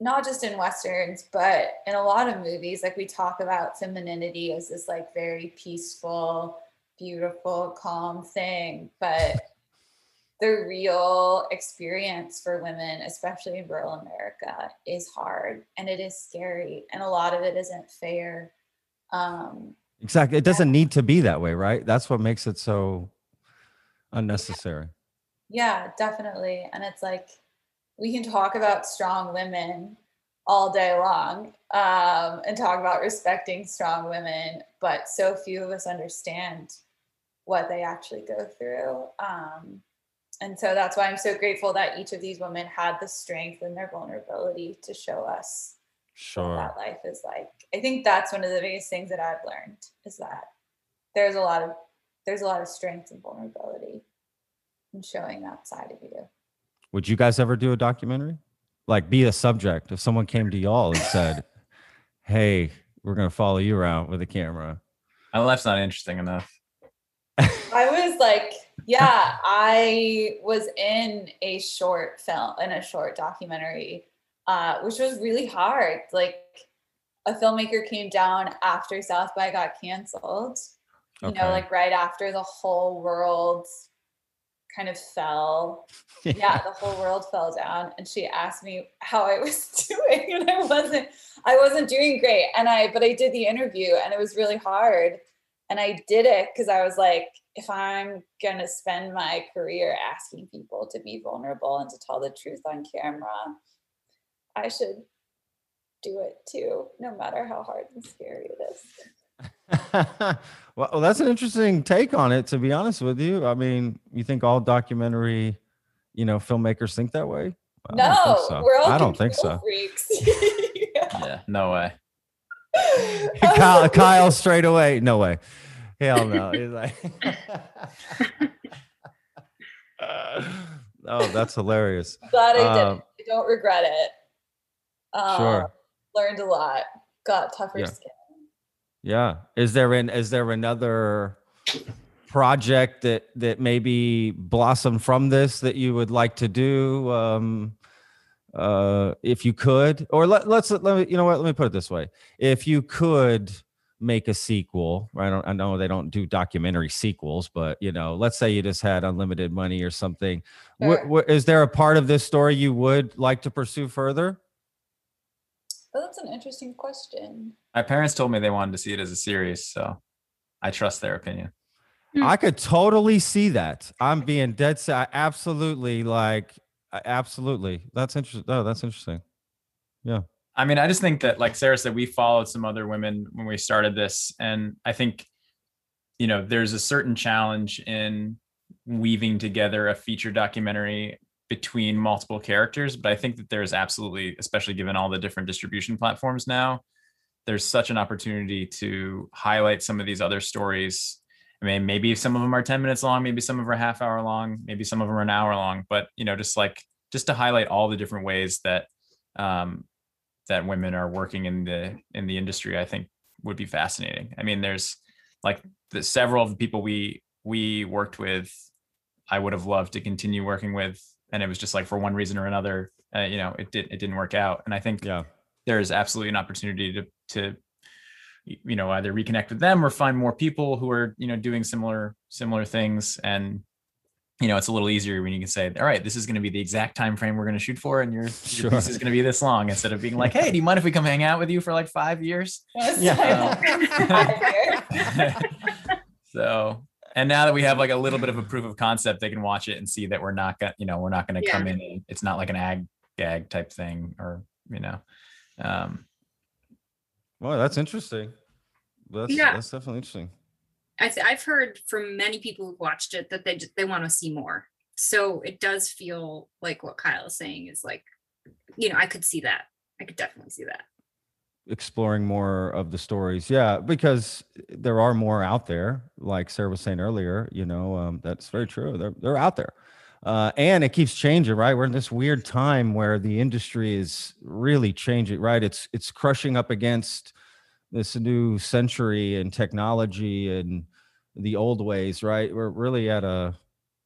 not just in westerns, but in a lot of movies like we talk about femininity as this like very peaceful, beautiful, calm thing, but the real experience for women, especially in rural America, is hard and it is scary and a lot of it isn't fair. Um Exactly. It doesn't need to be that way, right? That's what makes it so unnecessary. Yeah, definitely. And it's like we can talk about strong women all day long um, and talk about respecting strong women, but so few of us understand what they actually go through. Um, and so that's why I'm so grateful that each of these women had the strength and their vulnerability to show us what Sure. that life is like. I think that's one of the biggest things that I've learned is that there's a lot of there's a lot of strength and vulnerability in showing that side of you. Would you guys ever do a documentary? Like be a subject if someone came to y'all and said, Hey, we're gonna follow you around with a camera. My life's not interesting enough. I was like, yeah, I was in a short film, in a short documentary, uh, which was really hard. Like, a filmmaker came down after South by got canceled, you know, like right after the whole world kind of fell. Yeah, the whole world fell down. And she asked me how I was doing, and I wasn't, I wasn't doing great. And I, but I did the interview, and it was really hard. And I did it because I was like, if I'm gonna spend my career asking people to be vulnerable and to tell the truth on camera, I should do it too, no matter how hard and scary it is. well, well, that's an interesting take on it. To be honest with you, I mean, you think all documentary, you know, filmmakers think that way? I don't no, think so. we're all I don't think so. freaks. Yeah, no way. Kyle, Kyle, straight away, no way. Hell no. He's like, oh, that's hilarious. Glad I did. Um, I don't regret it. Um, Sure. Learned a lot. Got tougher Yeah. skin. Yeah. Is there an is there another project that that maybe blossomed from this that you would like to do? Um uh if you could or let, let's let me you know what let me put it this way if you could make a sequel i don't i know they don't do documentary sequels but you know let's say you just had unlimited money or something Wha- Sure. wha- is there a part of this story you would like to pursue further Oh, that's an interesting question. My parents told me they wanted to see it as a series, so I trust their opinion. Hmm. I could totally see that. I'm being dead set. I Absolutely, like, I- absolutely. That's interesting. Oh, that's interesting. Yeah. I mean, I just think that, like Sarah said, we followed some other women when we started this, and I think, you know, there's a certain challenge in weaving together a feature documentary between multiple characters. But I think that there's absolutely, especially given all the different distribution platforms now, there's such an opportunity to highlight some of these other stories. I mean, maybe some of them are 10 minutes long, maybe some of them are half hour long, maybe some of them are an hour long, but you know, just like just to highlight all the different ways that um, that women are working in the in the industry i think would be fascinating i mean there's like the several of the people we we worked with i would have loved to continue working with and it was just like for one reason or another uh, you know it did it didn't work out and i think Yeah. there is absolutely an opportunity to to you know either reconnect with them or find more people who are you know doing similar similar things and you know it's a little easier when you can say all right this is going to be the exact time frame we're going to shoot for and your, Sure. your piece is going to be this long instead of being like hey do you mind if we come hang out with you for like five years Yeah. Yeah. so and now that we have like a little bit of a proof of concept they can watch it and see that we're not gonna you know we're not going to come in and it's not like an ag gag type thing or you know um Well, that's interesting. That's Yeah. that's definitely interesting. I th- I've heard from many people who've watched it that they just, they want to see more. So it does feel like what Kyle is saying is like, you know, I could see that. I could definitely see that. Exploring more of the stories. Yeah, because there are more out there. Like Sarah was saying earlier, you know, um, that's very true. They're they're out there. Uh, and it keeps changing, right? We're in this weird time where the industry is really changing, right? It's it's crushing up against this new century and technology and the old ways, right? We're really at a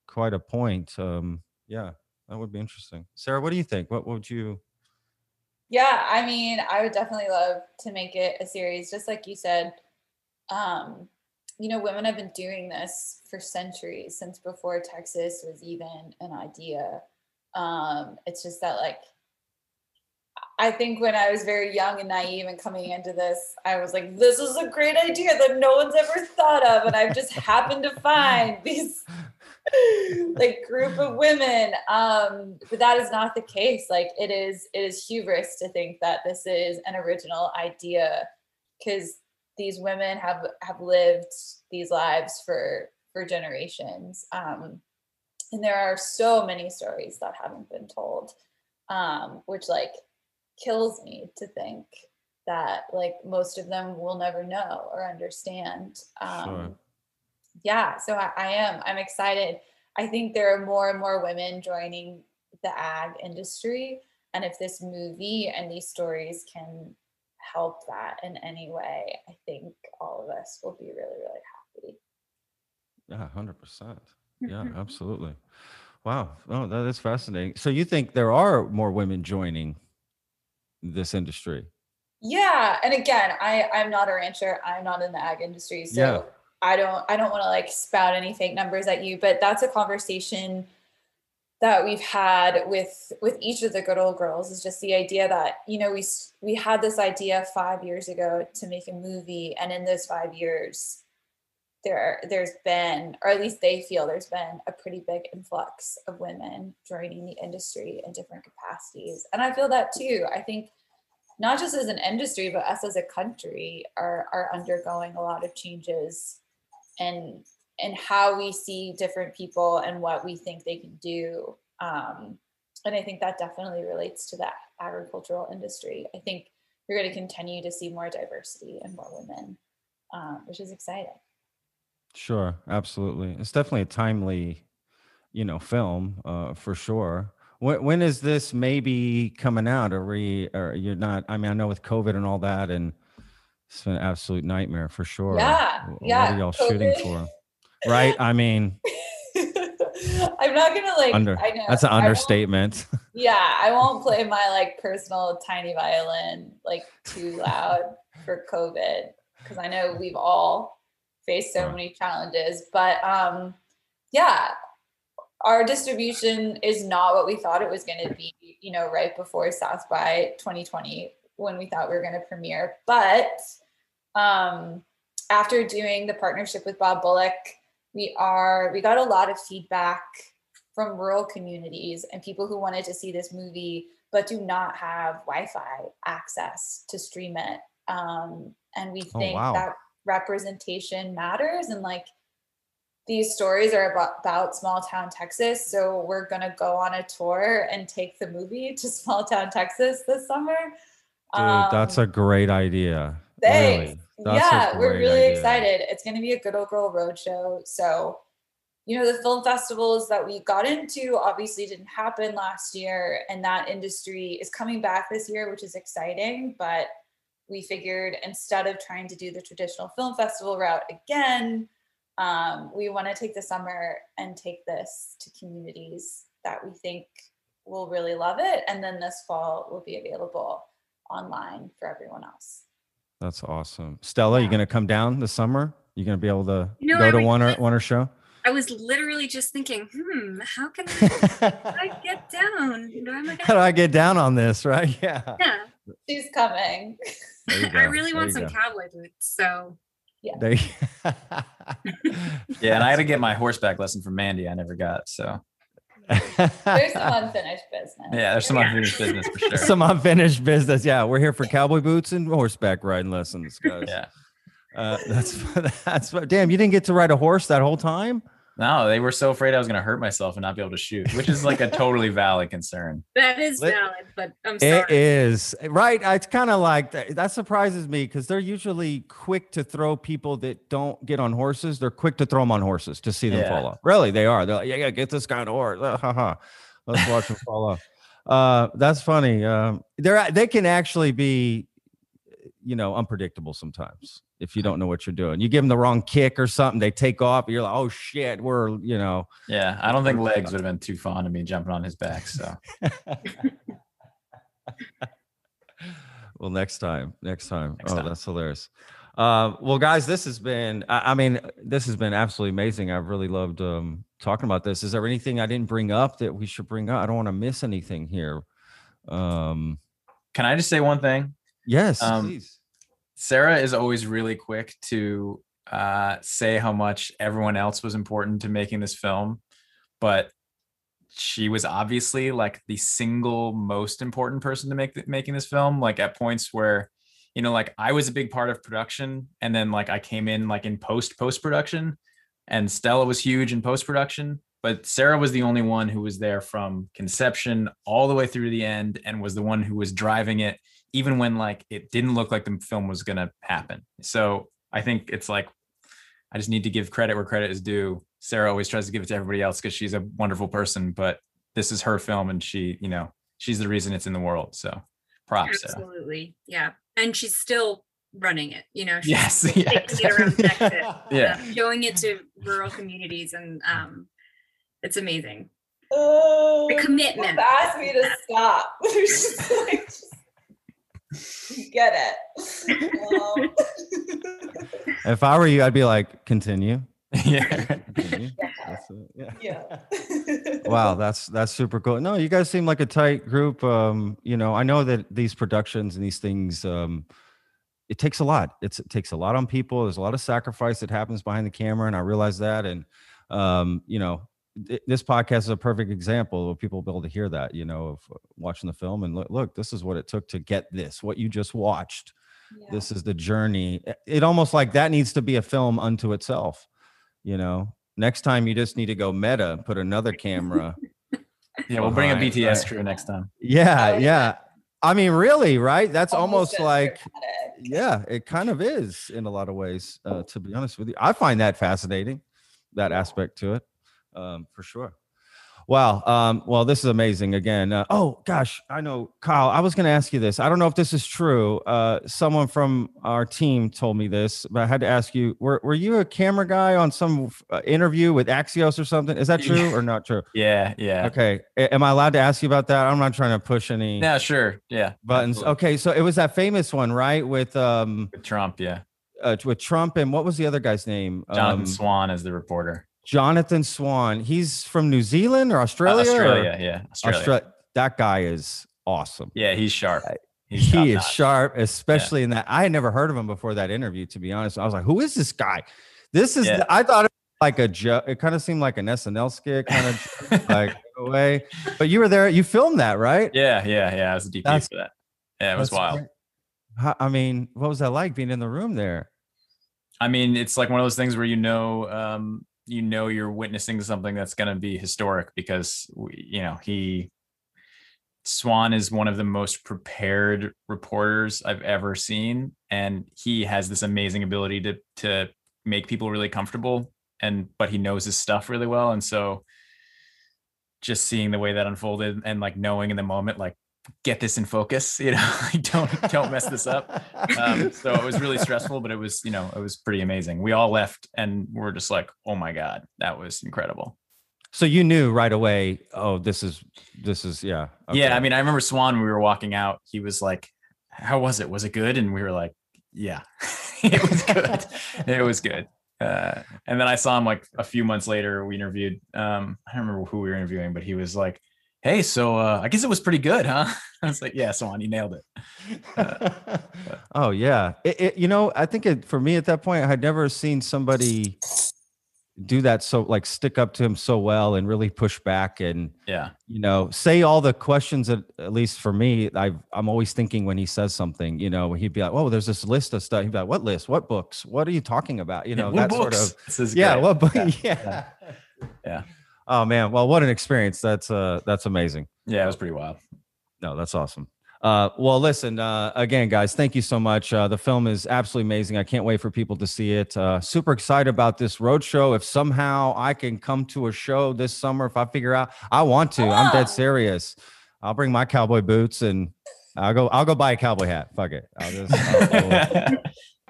quite a point. Um, yeah, that would be interesting. Sarah, what do you think? What would you? Yeah, I mean, I would definitely love to make it a series, just like you said. Um, you know, women have been doing this for centuries, since before Texas was even an idea. Um, it's just that, like, I think when I was very young and naive and coming into this, I was like, this is a great idea that no one's ever thought of. And I've just happened to find these like group of women um but that is not the case like it is it is hubris to think that this is an original idea because these women have have lived these lives for for generations. Um and there are so many stories that haven't been told um which like kills me to think that like most of them will never know or understand. Um Sure. yeah so I, I am i'm excited. I think there are more and more women joining the ag industry. And if this movie and these stories can help that in any way i think all of us will be really really happy Yeah, hundred percent. Yeah, mm-hmm. absolutely. Wow. Oh, that is fascinating. So you think there are more women joining this industry? yeah and again i i'm not a rancher i'm not in the ag industry so Yeah. i don't i don't want to like spout any fake numbers at you but that's a conversation that we've had with with each of the good old girls is just the idea that you know we we had this idea 5 years ago to make a movie and in those 5 years there there's been or at least they feel there's been a pretty big influx of women joining the industry in different capacities. And i feel that too. I think not just as an industry, but us as a country are are undergoing a lot of changes and and how we see different people and what we think they can do. Um, and I think that definitely relates to that agricultural industry. I think we're going to continue to see more diversity and more women, uh, which is exciting. Sure, absolutely. It's definitely a timely, you know, film uh, for sure. When, when is this maybe coming out? Are we? Are you're not? I mean, I know with COVID and all that, and it's been an absolute nightmare for sure. Yeah, Wh- yeah, What are y'all shooting COVID. for? Right. I mean, I'm not gonna like. under I know that's an I understatement. Yeah, I won't play my like personal tiny violin like too loud for COVID because I know we've all faced so many challenges. But um, yeah, our distribution is not what we thought it was going to be. You know, right before South by 2020 when we thought we were going to premiere, but um, after doing the partnership with Bob Bullock, we are we got a lot of feedback from rural communities and people who wanted to see this movie but do not have Wi-Fi access to stream it. Um, and we Oh, think wow. that representation matters and like these stories are about, about small town Texas. So we're gonna go on a tour and take the movie to small town Texas this summer. Dude, that's a Um, great idea. Thanks. Really. That's yeah, we're really idea. excited. It's going to be a Good Ol' Girl roadshow. So, you know, the film festivals that we got into obviously didn't happen last year, and that industry is coming back this year, which is exciting. But we figured instead of trying to do the traditional film festival route again, um, we want to take the summer and take this to communities that we think will really love it. And then this fall will be available online for everyone else. That's awesome. Stella, you Yeah. gonna come down this summer? You gonna be able to You know, go I to one or one or show? I was literally just thinking, hmm, how can I, I get down? I, How do I get down on this? Right? Yeah. yeah, She's coming. I really there want some go. cowboy boots. So There you- Yeah, and I had to get my horseback lesson from Mandy. I never got. So There's some unfinished business. yeah, there's some unfinished business for sure. Some unfinished business. Yeah, we're here for cowboy boots and horseback riding lessons, guys. Yeah. Uh, that's that's what. Damn, you didn't get to ride a horse that whole time. No, they were so afraid I was going to hurt myself and not be able to shoot, which is like a totally valid concern. that is valid, but I'm sorry. It is right. It's kind of like that, that surprises me because they're usually quick to throw people that don't get on horses. They're quick to throw them on horses to see them Yeah. fall off. Really, they are. They're like, yeah, yeah, get this guy on a horse. Uh, ha, ha. Let's watch him fall off. Uh, that's funny. Um, they're they can actually be, you know, unpredictable sometimes if you don't know what you're doing. You give them the wrong kick or something, they take off. You're like, oh shit, we're you know. Yeah, I don't think legs would have been too fond of me jumping on his back. So Well, next time, next time. Next oh, time. that's hilarious. Uh, well, guys, this has been, I, I mean, this has been absolutely amazing. I've really loved um, talking about this. Is there anything I didn't bring up that we should bring up? I don't want to miss anything here. Um, can I just say one thing? yes, Um, please. Sarah is always really quick to uh, say how much everyone else was important to making this film, but she was obviously like the single most important person to make th- making this film. Like at points where, you know, like I was a big part of production, and then like I came in like in post post production, and Stella was huge in post production. But Sarah was the only one who was there from conception all the way through the end, and was the one who was driving it even when like it didn't look like the film was going to happen. So I think it's like I just need to give credit where credit is due. Sarah always tries to give it to everybody else because she's a wonderful person, but this is her film and she, you know, she's the reason it's in the world. So props, Sarah. Absolutely. Yeah. And she's still running it, you know, she's Yes, still yes. it around Texas, Yeah. uh, showing it to rural communities. And um, it's amazing. Oh, The commitment. Asked me to stop. Just like, just- you get it. Um, If I were you, I'd be like, continue. yeah. continue. Yeah. That's it, yeah. yeah. wow that's that's super cool no you guys seem like a tight group um you know i know that these productions and these things um it takes a lot it's it takes a lot on people there's a lot of sacrifice that happens behind the camera and i realize that and um you know th- this podcast is a perfect example of people be able to hear that, you know, of uh, watching the film and look, look, this is what it took to get this, what you just watched. Yeah. This is the journey. It- It almost like that needs to be a film unto itself, you know. Next time you just need to go meta, put another camera. Yeah, we'll bring a BTS right. crew next time. Yeah, Oh, yeah. I mean, really, right? That's almost as like dramatic. yeah, it kind of is in a lot of ways. Uh, to be honest with you, I find that fascinating, that aspect to it, um, for sure. Wow. Um, well, this is amazing. Again. Uh, oh gosh, I know, Kyle. I was going to ask you this. I don't know if this is true. Uh, someone from our team told me this, but I had to ask you: Were Were you a camera guy on some uh, interview with Axios or something? Is that true or not true? Yeah, yeah. Okay. A- am I allowed to ask you about that? I'm not trying to push any Yeah, sure. Yeah. buttons. absolutely. Okay, so it was that famous one, right? With um With Trump, yeah. uh, with Trump and what was the other guy's name? Jonathan Um, Swan is the reporter. Jonathan Swan. He's from New Zealand or Uh, Australia? or- Australia, yeah. Australia. Austra- that guy is awesome. Yeah, he's sharp. He's he is top-notch. sharp, especially in that. I had never heard of him before that interview, to be honest. I was like, who is this guy? This is, Yeah. I thought it was like a joke. It kind of seemed like an SNL skit, kind of like in a way. But you were there, you filmed that, right? Yeah, yeah, yeah. I was a DP That's- for that. Yeah, it was wild. great. I mean, what was that like being in the room there? I mean, it's like one of those things where you know, um, you know, you're witnessing something that's going to be historic because you know he Swan is one of the most prepared reporters I've ever seen, and he has this amazing ability to to make people really comfortable, and but he knows his stuff really well, and so just seeing the way that unfolded and like knowing in the moment, like get this in focus, you know, like don't don't mess this up um, so it was really stressful, but it was, you know, it was pretty amazing. We all left and we're just like, oh my God, that was incredible. So you knew right away, oh, this is this is yeah. Yeah. I mean, I remember Swan, when we were walking out, he was like, how was it? Was it good? And we were like, yeah, it was good. it was good. Uh, and then I saw him like a few months later. We interviewed, um, I don't remember who we were interviewing, but he was like, hey, so uh, I guess it was pretty good, huh? I was like, yeah, Swan, you nailed it. oh yeah, it, it, you know, I think it, for me at that point, I had never seen somebody do that so like stick up to him so well and really push back and Yeah. you know say all the questions that at least for me i i'm always thinking when he says something you know he'd be like oh there's this list of stuff he'd be like what list what books what are you talking about you know what that sort books? of This is yeah great. what book Yeah, yeah. Yeah. Oh man. Well what an experience. That's uh that's amazing. Yeah, it was pretty wild. no that's awesome. Uh well listen uh again guys thank you so much. Uh the film is absolutely amazing. I can't wait for people to see it. Uh super excited about this road show. If somehow i can come to a show this summer if i figure out i want to. I'm dead serious. I'll bring my cowboy boots and i'll go i'll go buy a cowboy hat. Fuck it. I'll just I'll-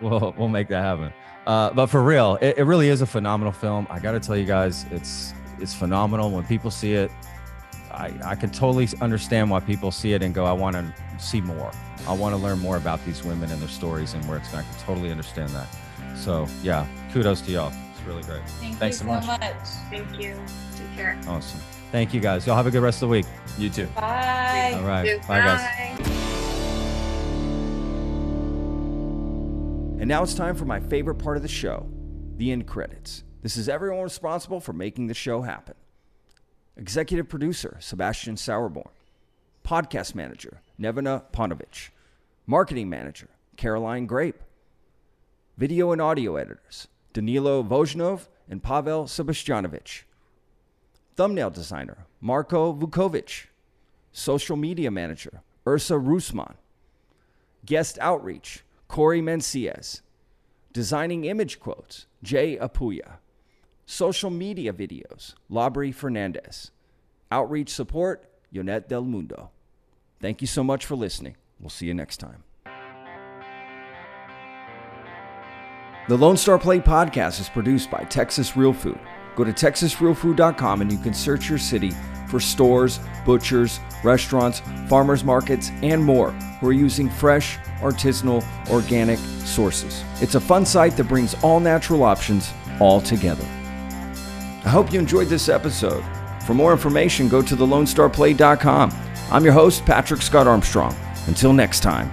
we'll, we'll, we'll make that happen. Uh but for real it, it really is a phenomenal film. I gotta tell you guys it's it's phenomenal when people see it I, I can totally understand why people see it and go, I want to see more. I want to learn more about these women and their stories and where it's going. I can totally understand that. So, yeah, kudos to y'all. It's really great. Thank Thanks you so so much. much. Thank you. Take care. Awesome. Thank you guys. Y'all have a good rest of the week. you too. Bye. All right. Bye, guys. And now it's time for my favorite part of the show the end credits. This is everyone responsible for making the show happen. Executive producer Sebastian Sauerborn. Podcast manager Nevena Ponovich. Marketing manager Caroline Grape. Video and audio editors Danilo Vojnov and Pavel Sebastianovich. Thumbnail designer Marko Vukovic. Social media manager Ursa Rusman. Guest outreach Corey Menciez. Designing image quotes Jay Apuya. Social media videos Labri Fernandez. Outreach support Yonet Del Mundo. Thank you so much for listening. We'll see you next time. The Lone Star Plate podcast is produced by Texas Real Food. Go to texasrealfood.com and you can search your city for stores, butchers, restaurants, farmers markets, and more who are using fresh, artisanal, organic sources. It's a fun site that brings all natural options all together. I hope you enjoyed this episode. For more information, go to thelonestarplate.com. I'm your host, Patrick Scott Armstrong. Until next time,